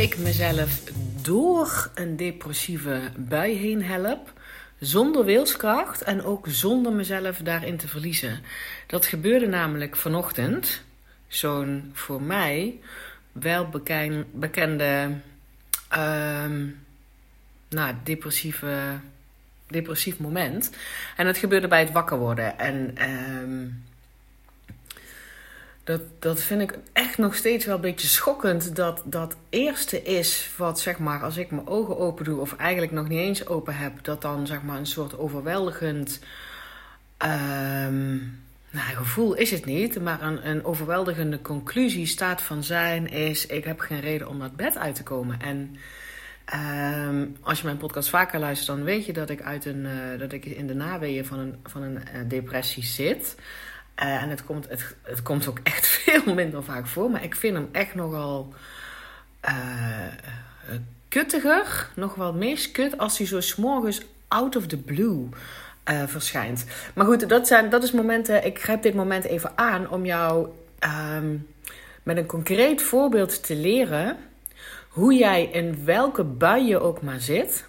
ik mezelf door een depressieve bui heen help. Zonder wilskracht en ook zonder mezelf daarin te verliezen. Dat gebeurde namelijk vanochtend. Zo'n voor mij wel bekende ehm, nou, depressieve, depressief moment. En dat gebeurde bij het wakker worden. En ehm, dat, dat vind ik echt nog steeds wel een beetje schokkend. Dat dat eerste is wat, zeg maar, als ik mijn ogen open doe, of eigenlijk nog niet eens open heb, dat dan, zeg maar, een soort overweldigend. Um, nou, gevoel is het niet, maar een, een overweldigende conclusie, staat van zijn, is: ik heb geen reden om dat bed uit te komen. En. Um, als je mijn podcast vaker luistert, dan weet je dat ik, uit een, uh, dat ik in de naweeën van een, van een uh, depressie zit. Uh, en het komt, het, het komt ook echt veel minder vaak voor. Maar ik vind hem echt nogal uh, kuttiger. Nog wel meest kut als hij zo s'morgens out of the blue uh, verschijnt. Maar goed, dat, zijn, dat is momenten. Ik grijp dit moment even aan om jou um, met een concreet voorbeeld te leren. Hoe jij in welke bui je ook maar zit.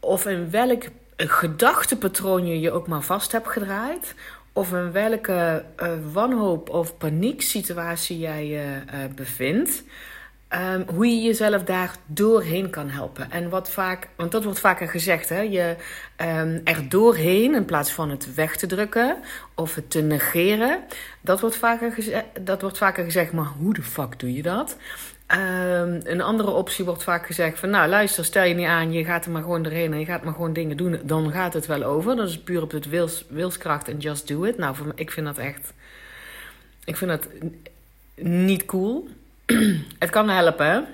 Of in welk gedachtepatroon je je ook maar vast hebt gedraaid of in welke uh, wanhoop of panieksituatie jij je uh, bevindt. Um, hoe je jezelf daar doorheen kan helpen. En wat vaak, want dat wordt vaker gezegd, hè, je um, er doorheen in plaats van het weg te drukken of het te negeren. Dat wordt vaker, dat wordt vaker gezegd, maar hoe de fuck doe je dat? Um, een andere optie wordt vaak gezegd van... nou, luister, stel je niet aan, je gaat er maar gewoon doorheen... en je gaat maar gewoon dingen doen, dan gaat het wel over. Dat is puur op het wils, wilskracht en just do it. Nou, voor ik vind dat echt... Ik vind dat niet cool. het kan helpen,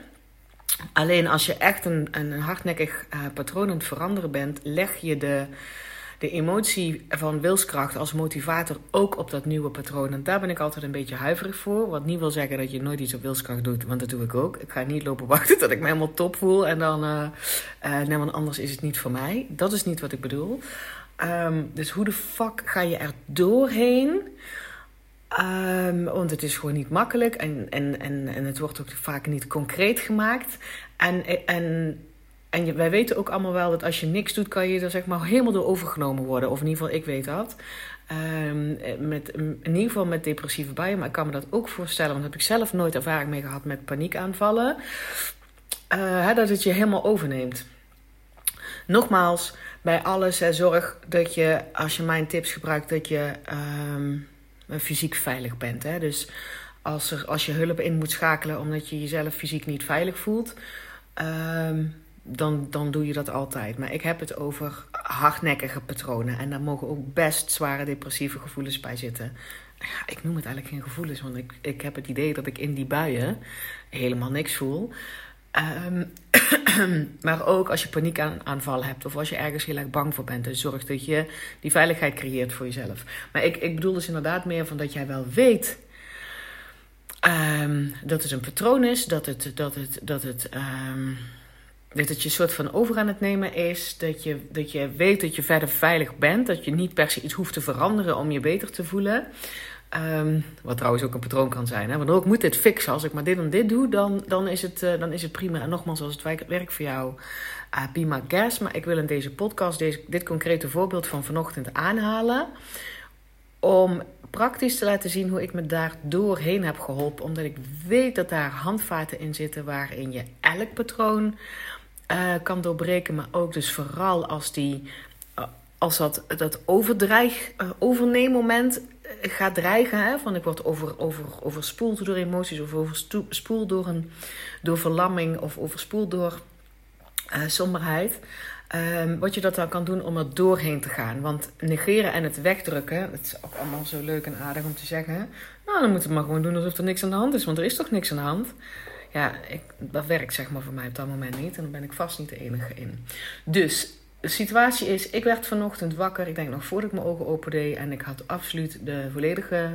Alleen als je echt een, een hardnekkig uh, patroon aan het veranderen bent... leg je de de emotie van wilskracht als motivator ook op dat nieuwe patroon. En daar ben ik altijd een beetje huiverig voor. Wat niet wil zeggen dat je nooit iets op wilskracht doet, want dat doe ik ook. Ik ga niet lopen wachten tot ik me helemaal top voel en dan, uh, uh, nee, want anders is het niet voor mij. Dat is niet wat ik bedoel. Um, dus hoe de fuck ga je er doorheen? Um, want het is gewoon niet makkelijk en, en, en, en het wordt ook vaak niet concreet gemaakt. En, en en wij weten ook allemaal wel dat als je niks doet, kan je er zeg maar helemaal door overgenomen worden. Of in ieder geval, ik weet dat. Um, met, in ieder geval met depressieve buien. Maar ik kan me dat ook voorstellen, want daar heb ik zelf nooit ervaring mee gehad met paniekaanvallen. Hè, dat het je helemaal overneemt. Nogmaals, bij alles, zorg dat je, als je mijn tips gebruikt, dat je um, fysiek veilig bent. Hè? Dus als, er, als je hulp in moet schakelen omdat je jezelf fysiek niet veilig voelt. Um, dan, dan doe je dat altijd. Maar ik heb het over hardnekkige patronen. En daar mogen ook best zware depressieve gevoelens bij zitten. Ja, ik noem het eigenlijk geen gevoelens, want ik, ik heb het idee dat ik in die buien helemaal niks voel. Um, maar ook als je paniekaanval hebt of als je ergens heel erg bang voor bent, dus zorg dat je die veiligheid creëert voor jezelf. Maar ik, ik bedoel dus inderdaad meer van dat jij wel weet um, dat het een patroon is, dat het, dat het, dat het um, dat je soort van over aan het nemen is. Dat je, dat je weet dat je verder veilig bent. Dat je niet per se iets hoeft te veranderen om je beter te voelen. Um, wat trouwens ook een patroon kan zijn. Hè? Want ook moet dit fixen. Als ik maar dit en dit doe, dan, dan, is, het, uh, dan is het prima. En nogmaals, als het werkt voor jou, uh, be my guest. Maar ik wil in deze podcast deze, dit concrete voorbeeld van vanochtend aanhalen. Om praktisch te laten zien hoe ik me daar doorheen heb geholpen. Omdat ik weet dat daar handvaten in zitten waarin je elk patroon uh, kan doorbreken. Maar ook dus vooral als, die, uh, als dat, dat overdreig, uh, gaat dreigen. Hè? Van ik word over, over, overspoeld door emoties of overspoeld door, een, door verlamming of overspoeld door somberheid. Um, wat je dat dan kan doen om er doorheen te gaan. Want negeren en het wegdrukken, dat is ook allemaal zo leuk en aardig om te zeggen. Nou, dan moeten we maar gewoon doen alsof er niks aan de hand is, want er is toch niks aan de hand ja, ik, dat werkt zeg maar voor mij op dat moment niet. En dan ben ik vast niet de enige in. Dus de situatie is, ik werd vanochtend wakker. Ik denk nog voordat ik mijn ogen opende. En ik had absoluut de volledige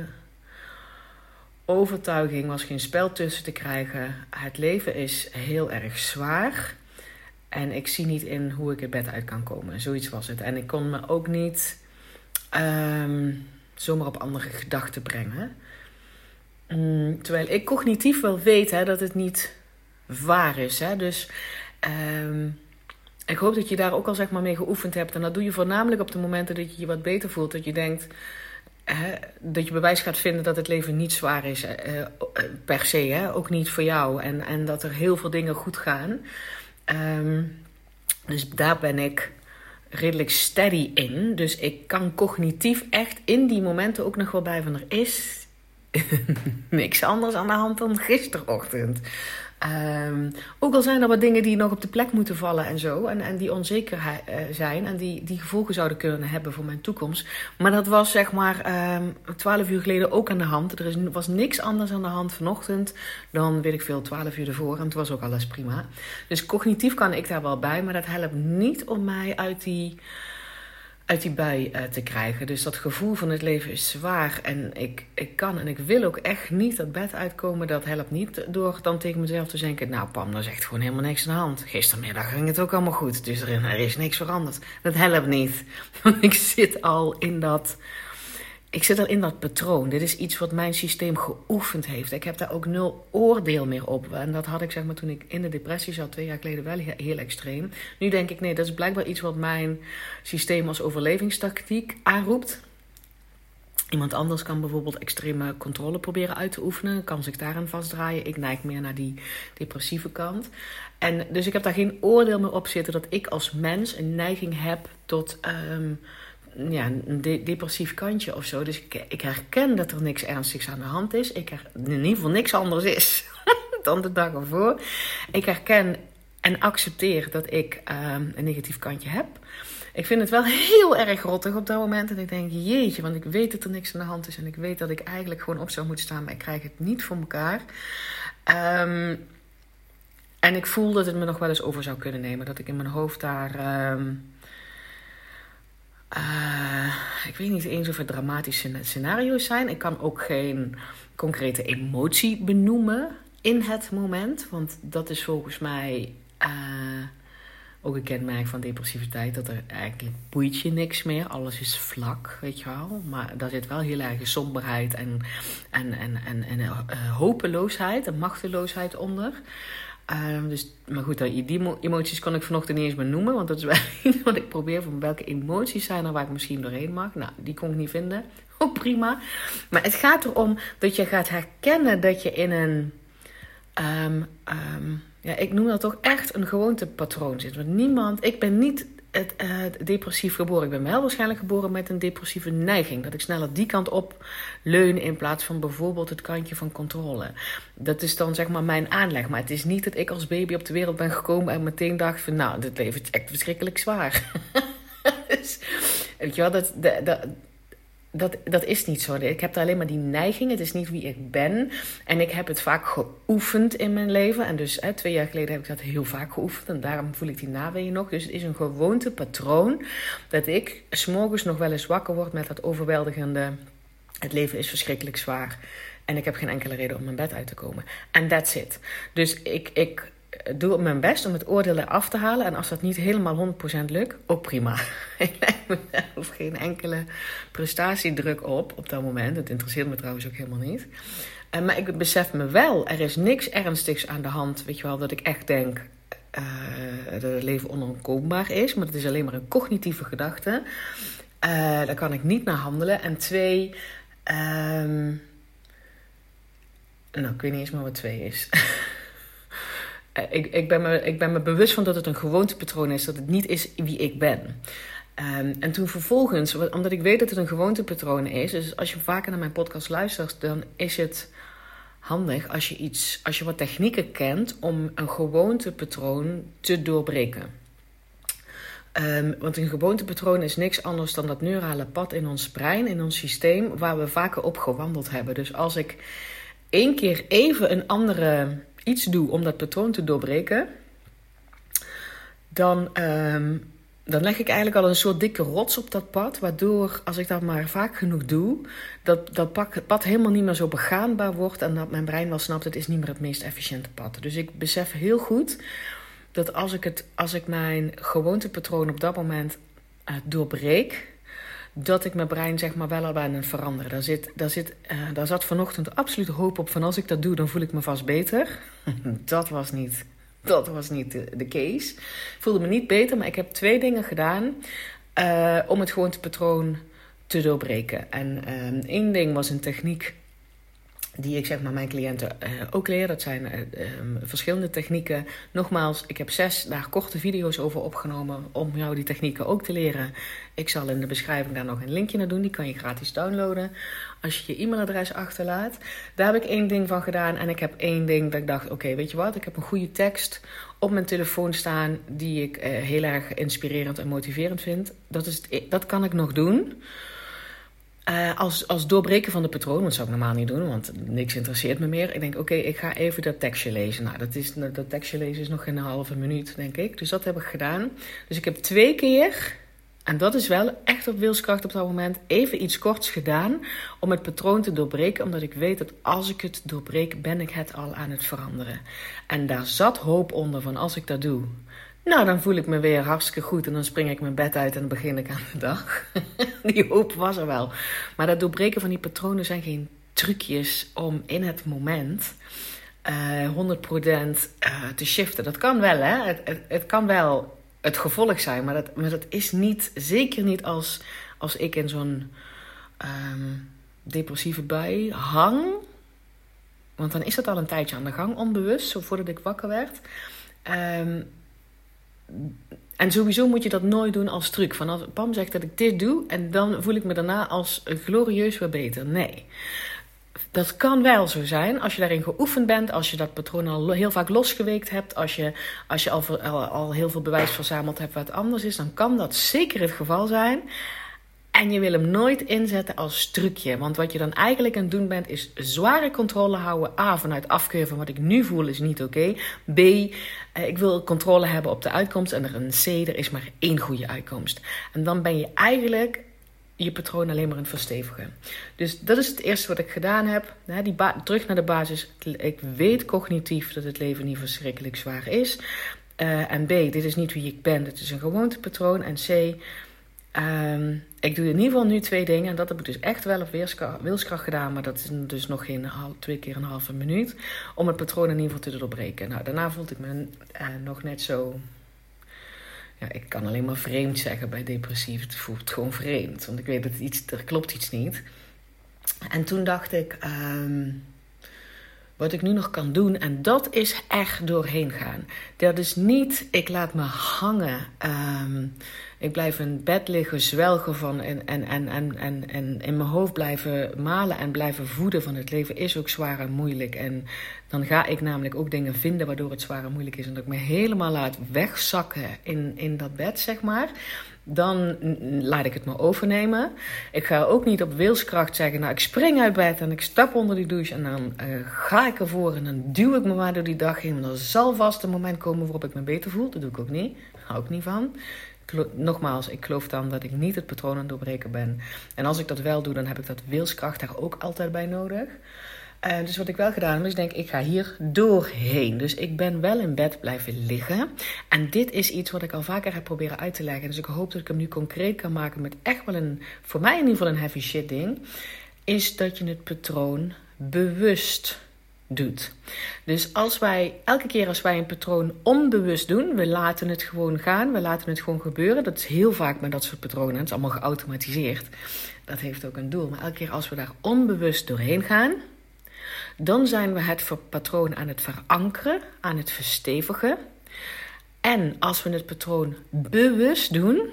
overtuiging. was geen spel tussen te krijgen. Het leven is heel erg zwaar. En ik zie niet in hoe ik het bed uit kan komen. Zoiets was het. En ik kon me ook niet um, zomaar op andere gedachten brengen. Mm, terwijl ik cognitief wel weet hè, dat het niet waar is. Hè? Dus ehm, ik hoop dat je daar ook al zeg maar mee geoefend hebt. En dat doe je voornamelijk op de momenten dat je je wat beter voelt. Dat je denkt hè, dat je bewijs gaat vinden dat het leven niet zwaar is. Uh, per se, hè? ook niet voor jou. En, en dat er heel veel dingen goed gaan. Ehm, dus daar ben ik redelijk steady in. Dus ik kan cognitief echt in die momenten ook nog wel bij van er is niks anders aan de hand dan gisterochtend. Um, ook al zijn er wat dingen die nog op de plek moeten vallen en zo. En, en die onzeker uh, zijn. En die, die gevolgen zouden kunnen hebben voor mijn toekomst. Maar dat was zeg maar um, twaalf uur geleden ook aan de hand. Er is, was niks anders aan de hand vanochtend dan, weet ik veel, twaalf uur ervoor. En het was ook alles prima. Dus cognitief kan ik daar wel bij. Maar dat helpt niet om mij uit die uit die bui uh, te krijgen. Dus dat gevoel van het leven is zwaar en ik, ik kan en ik wil ook echt niet dat bed uitkomen. Dat helpt niet door dan tegen mezelf te denken: Nou, Pam, dat is echt gewoon helemaal niks aan de hand. Gistermiddag ging het ook allemaal goed, dus er, er is niks veranderd. Dat helpt niet, want ik zit al in dat ik zit al in dat patroon. Dit is iets wat mijn systeem geoefend heeft. Ik heb daar ook nul oordeel meer op. En dat had ik zeg maar toen ik in de depressie zat, twee jaar geleden, wel heel extreem. Nu denk ik, nee, dat is blijkbaar iets wat mijn systeem als overlevingstactiek aanroept. Iemand anders kan bijvoorbeeld extreme controle proberen uit te oefenen. Kan zich daaraan vastdraaien. Ik neig meer naar die depressieve kant. En dus ik heb daar geen oordeel meer op zitten dat ik als mens een neiging heb tot. Um, ja, een depressief kantje of zo. Dus ik, ik, herken dat er niks ernstigs aan de hand is. Ik her, in ieder geval niks anders is dan de dag ervoor. Ik herken en accepteer dat ik um, een negatief kantje heb. Ik vind het wel heel erg rottig op dat moment. En ik denk, jeetje, want ik weet dat er niks aan de hand is. En ik weet dat ik eigenlijk gewoon op zou moeten staan. Maar ik krijg het niet voor elkaar. Um, en ik voel dat het me nog wel eens over zou kunnen nemen. Dat ik in mijn hoofd daar... Um, uh, ik weet niet eens of het dramatische scenario's zijn. Ik kan ook geen concrete emotie benoemen in het moment. Want dat is volgens mij uh, ook een kenmerk van depressiviteit. Dat er eigenlijk boeit je niks meer. Alles is vlak, weet je wel. Maar daar zit wel heel erg somberheid en, en, en, en, en uh, hopeloosheid en machteloosheid onder. Um, dus, maar goed, die emoties kon ik vanochtend niet eens benoemen. Want dat is wel wat ik probeer. Van welke emoties zijn er waar ik misschien doorheen mag. Nou, die kon ik niet vinden. Ook prima. Maar het gaat erom dat je gaat herkennen dat je in een... Um, um, ja, ik noem dat toch echt een gewoontepatroon zit. Want niemand... Ik ben niet het, depressief geboren. Ik ben wel waarschijnlijk geboren met een depressieve neiging. Dat ik sneller die kant op leun in plaats van bijvoorbeeld het kantje van controle. Dat is dan zeg maar mijn aanleg. Maar het is niet dat ik als baby op de wereld ben gekomen en meteen dacht van nou, dit leven is echt verschrikkelijk zwaar. dus, weet je wel, dat, dat, dat is niet zo. Ik heb alleen maar die neiging. Het is niet wie ik ben. En ik heb het vaak geoefend in mijn leven. En dus hè, twee jaar geleden heb ik dat heel vaak geoefend. En daarom voel ik die naweeën nog. Dus het is een gewoonte patroon dat ik s'morgens nog wel eens wakker word met dat overweldigende... Het leven is verschrikkelijk zwaar. En ik heb geen enkele reden om mijn bed uit te komen. En that's it. Dus ik, ik doe mijn best om het oordeel eraf te halen. En als dat niet helemaal 100% lukt, ook prima. ik leg geen enkele prestatiedruk op op dat moment. Het interesseert me trouwens ook helemaal niet. Uh, maar ik besef me wel, er is niks ernstigs aan de hand. Weet je wel, dat ik echt denk uh, dat het leven onontkoombaar is. Maar het is alleen maar een cognitieve gedachte. Uh, daar kan ik niet naar handelen. En twee... Um, nou, ik weet niet eens meer wat twee is. Eh, ik, ik, ben me, ik ben me bewust van dat het een gewoontepatroon is, dat het niet is wie ik ben. Um, en toen vervolgens, omdat ik weet dat het een gewoontepatroon is, dus als je vaker naar mijn podcast luistert, dan is het handig als je, iets, als je wat technieken kent om een gewoontepatroon te doorbreken. Um, want een gewoontepatroon is niks anders dan dat neurale pad in ons brein, in ons systeem, waar we vaker op gewandeld hebben. Dus als ik één keer even een andere iets doe om dat patroon te doorbreken, dan, um, dan leg ik eigenlijk al een soort dikke rots op dat pad. Waardoor, als ik dat maar vaak genoeg doe, dat dat pad helemaal niet meer zo begaanbaar wordt. En dat mijn brein wel snapt, het is niet meer het meest efficiënte pad. Dus ik besef heel goed dat als ik, het, als ik mijn gewoontepatroon op dat moment uh, doorbreek dat ik mijn brein zeg maar wel al aan het veranderen. Daar, zit, daar, zit, uh, daar zat vanochtend absoluut hoop op van als ik dat doe, dan voel ik me vast beter. dat was niet, dat was niet de, case. Ik voelde me niet beter, maar ik heb twee dingen gedaan uh, om het gewoontepatroon te doorbreken. En uh, één ding was een techniek die ik zeg maar mijn cliënten uh, ook leer. Dat zijn uh, um, verschillende technieken. Nogmaals, ik heb zes daar korte video's over opgenomen om jou die technieken ook te leren. Ik zal in de beschrijving daar nog een linkje naar doen. Die kan je gratis downloaden als je je e-mailadres achterlaat. Daar heb ik één ding van gedaan. En ik heb één ding dat ik dacht, oké, weet je wat? Ik heb een goede tekst op mijn telefoon staan die ik uh, heel erg inspirerend en motiverend vind. Dat, is het, e-, dat kan ik nog doen. Uh, als, als doorbreken van de patroon, dat zou ik normaal niet doen, want niks interesseert me meer. Ik denk, oké, ik ga even dat tekstje lezen. Nou, dat, is, dat tekstje lezen is nog geen halve minuut, denk ik. Dus dat heb ik gedaan. Dus ik heb twee keer, en dat is wel echt op wilskracht op dat moment, even iets korts gedaan om het patroon te doorbreken. Omdat ik weet dat als ik het doorbreek, ben ik het al aan het veranderen. En daar zat hoop onder van als ik dat doe, nou, dan voel ik me weer hartstikke goed en dan spring ik mijn bed uit en dan begin ik aan de dag. die hoop was er wel. Maar dat doorbreken van die patronen zijn geen trucjes om in het moment uh, 100% uh, te shiften. Dat kan wel, hè? Het, het, kan wel het gevolg zijn, maar dat, maar dat is niet, zeker niet als, als ik in zo'n um, depressieve bui hang. Want dan is dat al een tijdje aan de gang, onbewust, zo voordat ik wakker werd. Um, en sowieso moet je dat nooit doen als truc. Van als Pam zegt dat ik dit doe en dan voel ik me daarna als glorieus weer beter. Nee. Dat kan wel zo zijn als je daarin geoefend bent, als je dat patroon al heel vaak losgeweekt hebt, als je, als je al, al, al heel veel bewijs verzameld hebt wat anders is, dan kan dat zeker het geval zijn. En je wil hem nooit inzetten als trucje. Want wat je dan eigenlijk aan het doen bent, is zware controle houden. A, vanuit afkeur van wat ik nu voel is niet oké. B, eh, ik wil controle hebben op de uitkomst. En er een C, er is maar één goede uitkomst. En dan ben je eigenlijk je patroon alleen maar aan het verstevigen. Dus dat is het eerste wat ik gedaan heb. Die terug naar de basis. Ik weet cognitief dat het leven niet verschrikkelijk zwaar is. Uh, en B, dit is niet wie ik ben. Dit is een gewoontepatroon. En C, Um, ik doe in ieder geval nu twee dingen. En dat heb ik dus echt wel op wilskracht gedaan. Maar dat is dus nog geen twee keer een halve minuut. Om het patroon in ieder geval te doorbreken. Nou, daarna voelde ik me uh, nog net zo... Ja, ik kan alleen maar vreemd zeggen bij depressief. Het voelt gewoon vreemd. Want ik weet dat iets, er klopt iets niet. En toen dacht ik... Um, wat ik nu nog kan doen. En dat is echt doorheen gaan. Dat is niet, ik laat me hangen. Um, ik blijf in bed liggen, zwelgen van en, en, en, en, en, en in mijn hoofd blijven malen en blijven voeden van het leven is ook zwaar en moeilijk. En dan ga ik namelijk ook dingen vinden waardoor het zwaar en moeilijk is. En dat ik me helemaal laat wegzakken in, in dat bed, zeg maar. Dan laat ik het me overnemen. Ik ga ook niet op wilskracht zeggen, nou ik spring uit bed en ik stap onder die douche en dan uh, ga ik ervoor en dan duw ik me maar door die dag heen. Want er zal vast een moment komen waarop ik me beter voel. Dat doe ik ook niet. Hou ik niet van nogmaals, ik geloof dan dat ik niet het patroon aan doorbreken ben. En als ik dat wel doe, dan heb ik dat wilskracht daar ook altijd bij nodig. Uh, dus wat ik wel gedaan heb, is denk ik ga hier doorheen. Dus ik ben wel in bed blijven liggen. En dit is iets wat ik al vaker heb proberen uit te leggen. Dus ik hoop dat ik hem nu concreet kan maken met echt wel een, voor mij in ieder geval een heavy shit ding. Is dat je het patroon bewust doet. Dus als wij elke keer als wij een patroon onbewust doen, we laten het gewoon gaan, we laten het gewoon gebeuren. Dat is heel vaak met dat soort patronen. Het is allemaal geautomatiseerd. Dat heeft ook een doel. Maar elke keer als we daar onbewust doorheen gaan, dan zijn we het patroon aan het verankeren, aan het verstevigen. En als we het patroon bewust doen,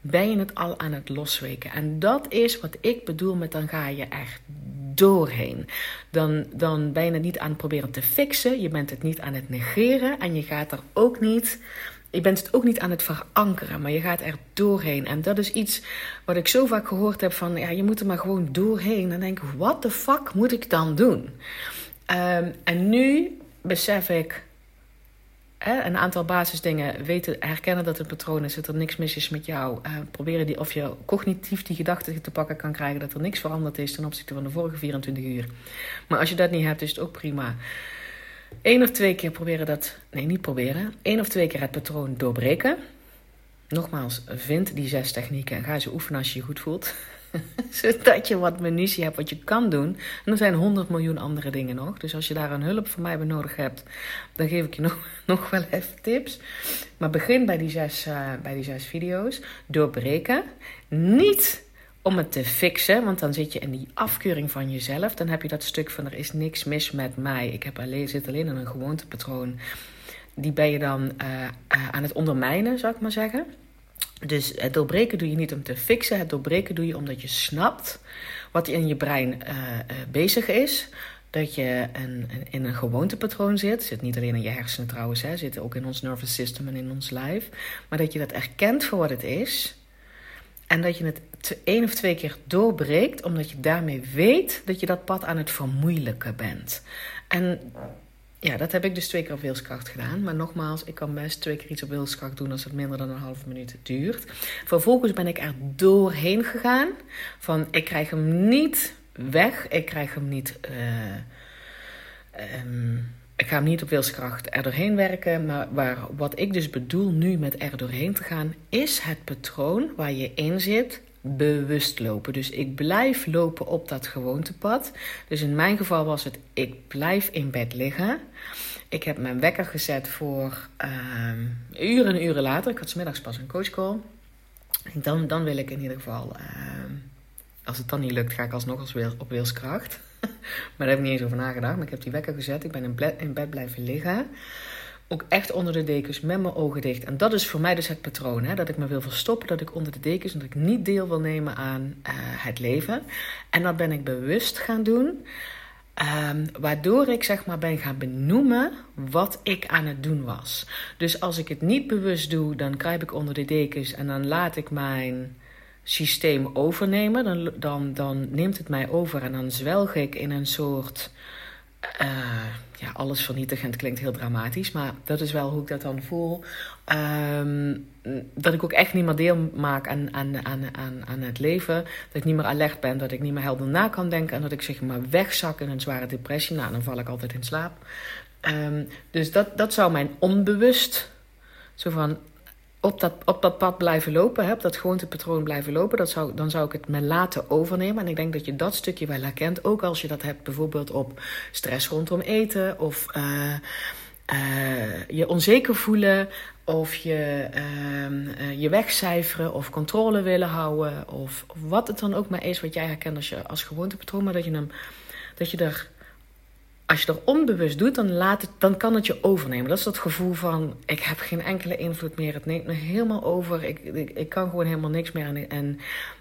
ben je het al aan het losweken. En dat is wat ik bedoel met dan ga je echt doorheen. Dan, dan ben je het niet aan het proberen te fixen. Je bent het niet aan het negeren. En je gaat er ook niet. Je bent het ook niet aan het verankeren, maar je gaat er doorheen. En dat is iets wat ik zo vaak gehoord heb van, ja, je moet er maar gewoon doorheen. En denk ik, what the fuck moet ik dan doen? Um, en nu besef ik, een aantal basisdingen weten, herkennen dat het patroon is, dat er niks mis is met jou. Uh, proberen die, of je cognitief die gedachten te pakken kan krijgen dat er niks veranderd is ten opzichte van de vorige 24 uur. Maar als je dat niet hebt, is het ook prima. Eén of twee keer proberen dat, nee, niet proberen, één of twee keer het patroon doorbreken. nogmaals, vind die zes technieken en ga ze oefenen als je je goed voelt. Zodat je wat munitie hebt wat je kan doen. En er zijn honderd miljoen andere dingen nog. Dus als je daar een hulp van mij bij nodig hebt, dan geef ik je nog, nog wel even tips. Maar begin bij die zes, uh, bij die zes video's. Doorbreken. Niet om het te fixen, want dan zit je in die afkeuring van jezelf. Dan heb je dat stuk van er is niks mis met mij. Ik heb alleen, zit alleen in een gewoontepatroon. Die ben je dan uh, uh, aan het ondermijnen, zou ik maar zeggen. Dus het doorbreken doe je niet om te fixen. Het doorbreken doe je omdat je snapt wat in je brein uh, uh, bezig is. Dat je een, in een gewoontepatroon zit. Zit niet alleen in je hersenen trouwens, hè. Zit ook in ons nervous system en in ons lijf. Maar dat je dat erkent voor wat het is. En dat je het één of twee keer doorbreekt, omdat je daarmee weet dat je dat pad aan het vermoeilijken bent. En ja, dat heb ik dus twee keer op wilskracht gedaan. Maar nogmaals, ik kan best twee keer iets op wilskracht doen als het minder dan een half minuut duurt. Vervolgens ben ik er doorheen gegaan. Van ik krijg hem niet weg. Ik krijg hem niet. Uh, um, ik ga hem niet op wilskracht er doorheen werken. Maar waar, wat ik dus bedoel nu met er doorheen te gaan, is het patroon waar je in zit bewust lopen. Dus ik blijf lopen op dat gewoontepad. Dus in mijn geval was het, ik blijf in bed liggen. Ik heb mijn wekker gezet voor uh, uren en uren later. Ik had smiddags pas een coachcall. Dan, dan wil ik in ieder geval, uh, als het dan niet lukt, ga ik alsnog als wil, op wilskracht. maar daar heb ik niet eens over nagedacht. Maar ik heb die wekker gezet. Ik ben in bed blijven liggen ook echt onder de dekens met mijn ogen dicht. En dat is voor mij dus het patroon. Hè? Dat ik me wil verstoppen, dat ik onder de dekens... en dat ik niet deel wil nemen aan uh, het leven. En dat ben ik bewust gaan doen. Um, waardoor ik zeg maar ben gaan benoemen wat ik aan het doen was. Dus als ik het niet bewust doe, dan kruip ik onder de dekens... en dan laat ik mijn systeem overnemen. Dan, dan, dan neemt het mij over en dan zwelg ik in een soort... Uh, ja, alles vernietigend klinkt heel dramatisch, maar dat is wel hoe ik dat dan voel. Um, dat ik ook echt niet meer deel maak aan, aan, aan, aan, aan het leven. Dat ik niet meer alert ben, dat ik niet meer helder na kan denken. En dat ik zeg maar wegzak in een zware depressie. Nou, dan val ik altijd in slaap. Um, dus dat, dat zou mijn onbewust, zo van op dat, op dat pad blijven lopen, hè, dat gewoontepatroon blijven lopen, dat zou, dan zou ik het me laten overnemen. En ik denk dat je dat stukje wel herkent, ook als je dat hebt bijvoorbeeld op stress rondom eten of uh, uh, je onzeker voelen of je uh, je wegcijferen of controle willen houden of, of, wat het dan ook maar is wat jij herkent als, je, als gewoontepatroon, maar dat je, hem, dat je er als je er onbewust doet, dan, laat het, dan kan het je overnemen. Dat is dat gevoel van: ik heb geen enkele invloed meer. Het neemt me helemaal over. Ik, ik, ik kan gewoon helemaal niks meer. En, en,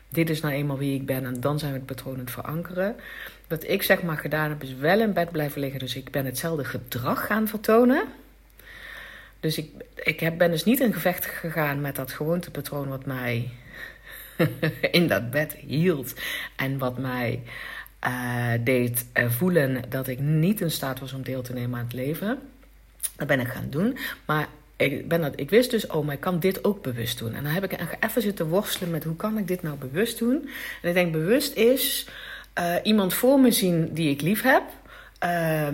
dit is nou eenmaal wie ik ben. En dan zijn we het patroon aan het verankeren. Wat ik zeg maar gedaan heb, is wel in bed blijven liggen. Dus ik ben hetzelfde gedrag gaan vertonen. Dus ik, ik heb, ben dus niet in gevecht gegaan met dat gewoontepatroon wat mij in dat bed hield. En wat mij uh, deed uh, voelen dat ik niet in staat was om deel te nemen aan het leven. Dat ben ik gaan doen. Maar ik, ben dat, ik wist dus, oh, maar ik kan dit ook bewust doen. En dan heb ik even zitten worstelen met hoe kan ik dit nou bewust doen. En ik denk, bewust is uh, iemand voor me zien die ik lief heb.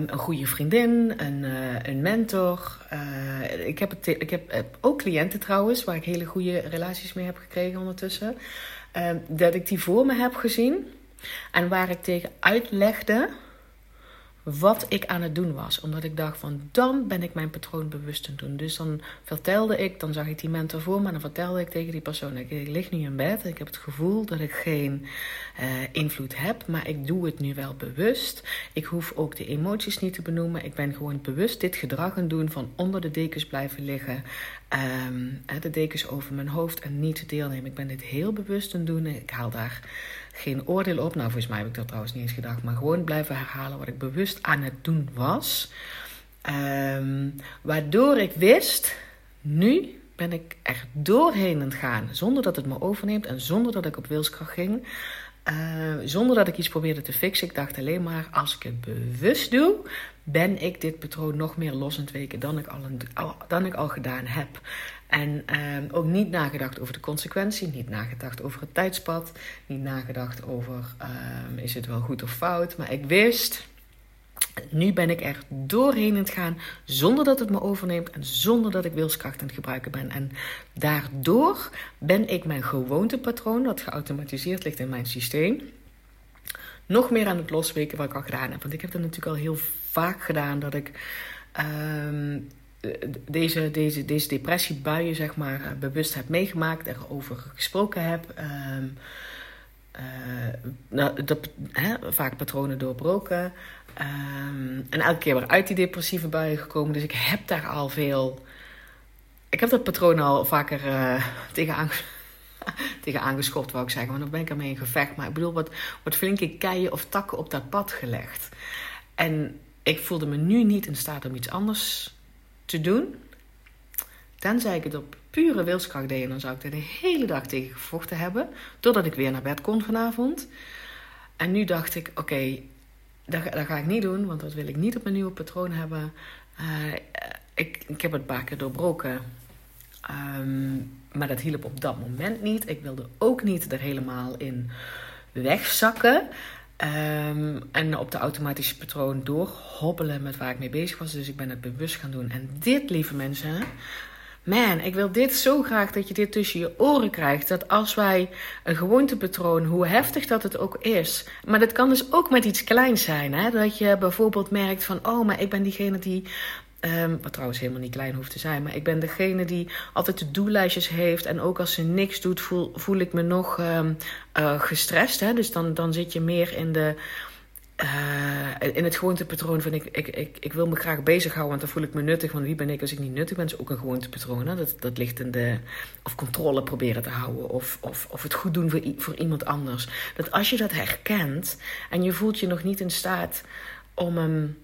een goede vriendin, een, een mentor. ik heb, het, ik heb ook cliënten trouwens, waar ik hele goede relaties mee heb gekregen ondertussen. dat ik die voor me heb gezien. En waar ik tegen uitlegde wat ik aan het doen was. Omdat ik dacht van dan ben ik mijn patroon bewust aan het doen. Dus dan vertelde ik, dan zag ik die mentor voor me. Dan vertelde ik tegen die persoon, ik, lig nu in bed. Ik heb het gevoel dat ik geen uh, invloed heb. Maar ik doe het nu wel bewust. Ik hoef ook de emoties niet te benoemen. Ik ben gewoon bewust dit gedrag aan het doen van onder de dekens blijven liggen. Um, de dekens over mijn hoofd en niet deelnemen. Ik ben dit heel bewust aan het doen. Ik haal daar geen oordeel op. Nou, volgens mij heb ik dat trouwens niet eens gedacht. Maar gewoon blijven herhalen wat ik bewust aan het doen was. Um, waardoor ik wist, nu ben ik er doorheen het gaan. Zonder dat het me overneemt en zonder dat ik op wilskracht ging. Uh, zonder dat ik iets probeerde te fixen. Ik dacht alleen maar, als ik het bewust doe, ben ik dit patroon nog meer los weken dan ik al, dan ik al gedaan heb. En uh, ook niet nagedacht over de consequentie, niet nagedacht over het tijdspad, niet nagedacht over uh, is het wel goed of fout. Maar ik wist, Nu ben ik er doorheen aan het gaan zonder dat het me overneemt en zonder dat ik wilskracht aan het gebruiken ben. En daardoor ben ik mijn gewoontepatroon, dat geautomatiseerd ligt in mijn systeem, nog meer aan het losweken wat ik al gedaan heb. Want ik heb dat natuurlijk al heel vaak gedaan dat ik ehm, deze, deze, deze depressiebuien, zeg maar, bewust heb meegemaakt, erover gesproken heb. Ehm, uh, nou, dat, vaak patronen doorbroken. Um, en elke keer weer uit die depressieve buien gekomen. Dus ik heb daar al veel. Ik heb dat patroon al vaker uh, tegen, aan, wou ik zeggen. Want dan ben ik ermee in gevecht. Maar ik bedoel, wat, wat flinke keien of takken op dat pad gelegd. En ik voelde me nu niet in staat om iets anders te doen. Tenzij ik het op pure wilskracht deed, dan zou ik er de hele dag tegen gevochten hebben. Totdat ik weer naar bed kon vanavond. En nu dacht ik, oké, dat, dat, ga ik niet doen, want dat wil ik niet op mijn nieuwe patroon hebben. Uh, ik, ik heb het keer doorbroken. Um, maar dat hielp op dat moment niet. Ik wilde ook niet er helemaal in wegzakken. Um, en op de automatische patroon doorhobbelen met waar ik mee bezig was. Dus ik ben het bewust gaan doen. En dit, lieve mensen, man, ik wil dit zo graag dat je dit tussen je oren krijgt. Dat als wij een gewoontepatroon, hoe heftig dat het ook is. Maar dat kan dus ook met iets kleins zijn. Hè? Dat je bijvoorbeeld merkt van, oh, maar ik ben diegene die Um, wat trouwens helemaal niet klein hoeft te zijn. Maar ik ben degene die altijd de doellijstjes heeft. En ook als ze niks doet, voel, voel ik me nog um, uh, gestrest. Hè? Dus dan, dan zit je meer in de uh, in het gewoontepatroon van ik, ik, ik, ik wil me graag bezighouden, want dan voel ik me nuttig. Want wie ben ik als ik niet nuttig ben? Is ook een gewoontepatroon. Hè? Dat, dat ligt in de. Of controle proberen te houden. Of, of, of het goed doen voor, voor iemand anders. Dat als je dat herkent en je voelt je nog niet in staat om.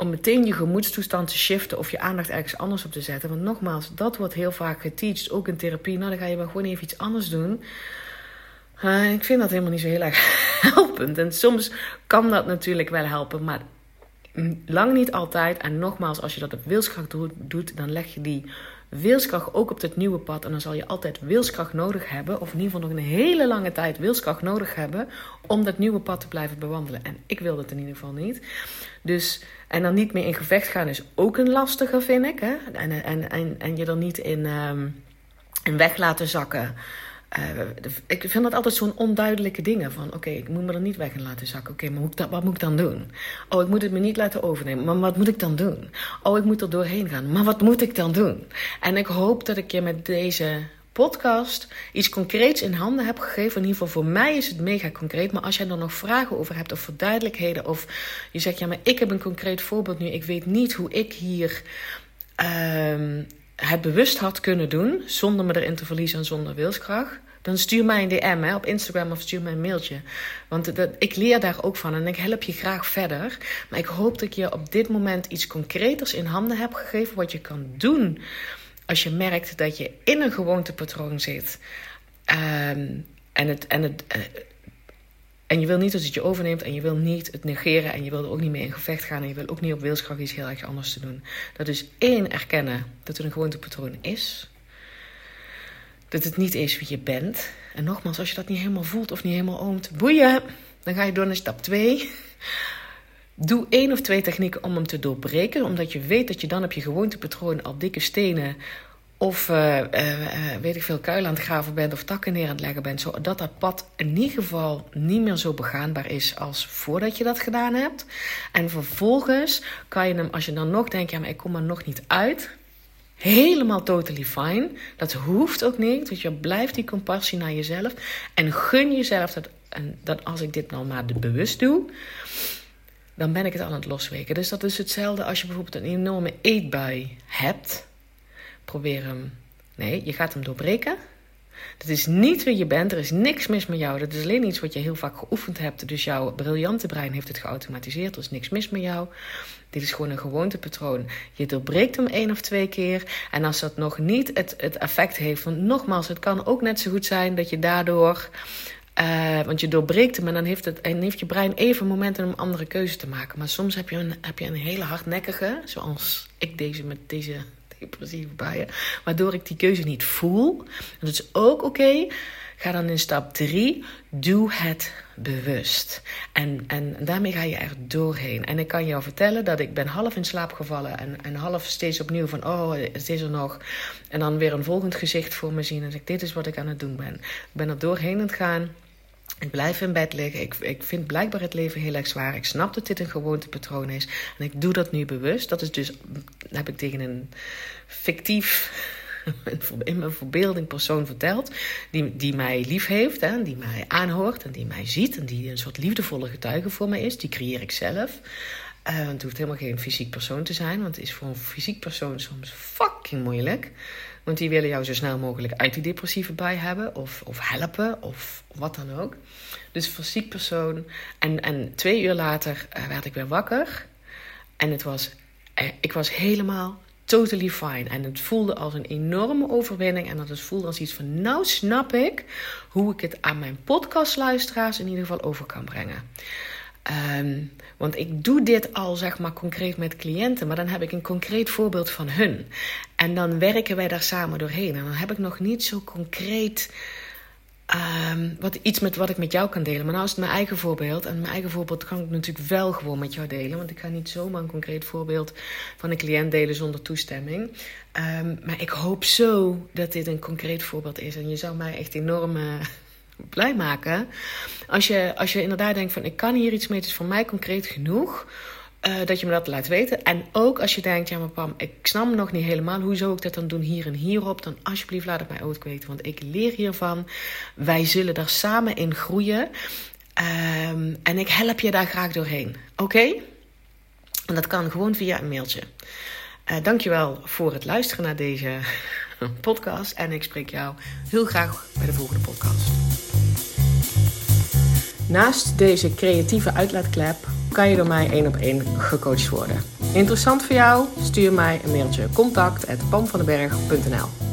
Om meteen je gemoedstoestand te shiften of je aandacht ergens anders op te zetten. Want nogmaals, dat wordt heel vaak geteacht, ook in therapie. Nou, dan ga je maar gewoon even iets anders doen. Uh, ik vind dat helemaal niet zo heel erg helpend. En soms kan dat natuurlijk wel helpen, maar lang niet altijd. En nogmaals, als je dat op wilskracht doet, dan leg je die wilskracht ook op het nieuwe pad. En dan zal je altijd wilskracht nodig hebben, of in ieder geval nog een hele lange tijd wilskracht nodig hebben, om dat nieuwe pad te blijven bewandelen. En ik wil dat in ieder geval niet. Dus, en dan niet meer in gevecht gaan is ook een lastige, vind ik. Hè? En, en, en, en je er niet in, um, in weg laten zakken. Uh, ik vind dat altijd zo'n onduidelijke dingen. Van oké, ik moet me er niet weg in laten zakken. Oké, maar hoe, wat moet ik dan doen? Oh, ik moet het me niet laten overnemen. Maar wat moet ik dan doen? Oh, ik moet er doorheen gaan. Maar wat moet ik dan doen? En ik hoop dat ik je met deze podcast iets concreets in handen heb gegeven. In ieder geval voor mij is het mega concreet. Maar als jij er nog vragen over hebt of voor duidelijkheden. Of je zegt ja, maar ik heb een concreet voorbeeld nu. Ik weet niet hoe ik hier. Uh, het bewust had kunnen doen, zonder me erin te verliezen en zonder wilskracht, dan stuur mij een DM hè, op Instagram of stuur mij een mailtje. Want dat, ik leer daar ook van en ik help je graag verder. Maar ik hoop dat ik je op dit moment iets concreters in handen heb gegeven wat je kan doen als je merkt dat je in een gewoontepatroon zit. Um, en het, en het, uh, en je wil niet dat het je overneemt en je wil niet het negeren en je wil er ook niet mee in gevecht gaan en je wil ook niet op wilskracht iets heel erg anders te doen. Dat is één, erkennen dat het een gewoontepatroon is. Dat het niet is wie je bent. En nogmaals, als je dat niet helemaal voelt of niet helemaal oomt, boeien. Dan ga je door naar stap 2. Doe één of twee technieken om hem te doorbreken, omdat je weet dat je dan op je gewoontepatroon al dikke stenen of uh, uh, weet ik veel, kuilen aan het graven bent of takken neer aan het leggen bent. Zodat dat pad in ieder geval niet meer zo begaanbaar is als voordat je dat gedaan hebt. En vervolgens kan je hem, als je dan nog denkt, ja maar ik kom er nog niet uit. Helemaal totally fine. Dat hoeft ook niet. Dus je blijft die compassie naar jezelf. En gun jezelf dat, en dat als ik dit nou maar bewust doe dan ben ik het aan het losweken. Dus dat is hetzelfde als je bijvoorbeeld een enorme eetbui hebt probeer hem. Nee, je gaat hem doorbreken. Dat is niet wie je bent. Er is niks mis met jou. Dat is alleen iets wat je heel vaak geoefend hebt. Dus jouw briljante brein heeft het geautomatiseerd. Er is niks mis met jou. Dit is gewoon een gewoontepatroon. Je doorbreekt hem één of twee keer. En als dat nog niet het, het effect heeft. Want nogmaals, het kan ook net zo goed zijn dat je daardoor. Uh, want je doorbreekt hem en dan heeft, het, en heeft je brein even momenten om een andere keuze te maken. Maar soms heb je een, heb je een hele hardnekkige, zoals ik deze met deze depressieve buien. Waardoor ik die keuze niet voel. En dat is ook oké. ga dan in stap 3. Doe het bewust. En, en daarmee ga je er doorheen. En ik kan jou vertellen dat ik ben half in slaap gevallen. En, en half steeds opnieuw van, oh, het is er nog. En dan weer een volgend gezicht voor me zien. En zeg, dit is wat ik aan het doen ben. Ik ben er doorheen aan het gaan. Ik blijf in bed liggen. Ik, ik vind blijkbaar het leven heel erg zwaar. Ik snap dat dit een gewoontepatroon is. En ik doe dat nu bewust. Dat is dus, heb ik tegen een fictief, in mijn verbeelding persoon verteld. Die, die mij lief heeft, hè, die mij aanhoort en die mij ziet. En die een soort liefdevolle getuige voor mij is. Die creëer ik zelf. Uh, het hoeft helemaal geen fysiek persoon te zijn. Want het is voor een fysiek persoon soms fucking moeilijk. Want die willen jou zo snel mogelijk uit die depressieve bij hebben. Of, of helpen. Of wat dan ook. Dus fysiek persoon. En, en twee uur later uh, werd ik weer wakker. En het was, uh, ik was helemaal totally fine. En het voelde als een enorme overwinning. En dat het voelde als iets van, nou snap ik hoe ik het aan mijn podcastluisteraars in ieder geval over kan brengen. Um, want ik doe dit al zeg maar concreet met cliënten, maar dan heb ik een concreet voorbeeld van hun. En dan werken wij daar samen doorheen. En dan heb ik nog niet zo concreet um, wat, iets met wat ik met jou kan delen. Maar nou is het mijn eigen voorbeeld. En mijn eigen voorbeeld kan ik natuurlijk wel gewoon met jou delen. Want ik ga niet zomaar een concreet voorbeeld van een cliënt delen zonder toestemming. Um, maar ik hoop zo dat dit een concreet voorbeeld is. En je zou mij echt enorm blij maken. Als je, als je inderdaad denkt van ik kan hier iets mee, het is voor mij concreet genoeg. Uh, dat je me dat laat weten. En ook als je denkt, ja maar Pam, ik snap nog niet helemaal. Hoe zou ik dat dan doen hier en hierop? Dan alsjeblieft laat het mij ook weten. Want ik leer hiervan. Wij zullen daar samen in groeien. Um, en ik help je daar graag doorheen. Oké? En dat kan gewoon via een mailtje. Uh, dankjewel voor het luisteren naar deze podcast. En ik spreek jou heel graag bij de volgende podcast. Naast deze creatieve uitlaatklep kan je door mij één op één gecoacht worden. Interessant voor jou? Stuur mij een mailtje contact@pamvandenberg.nl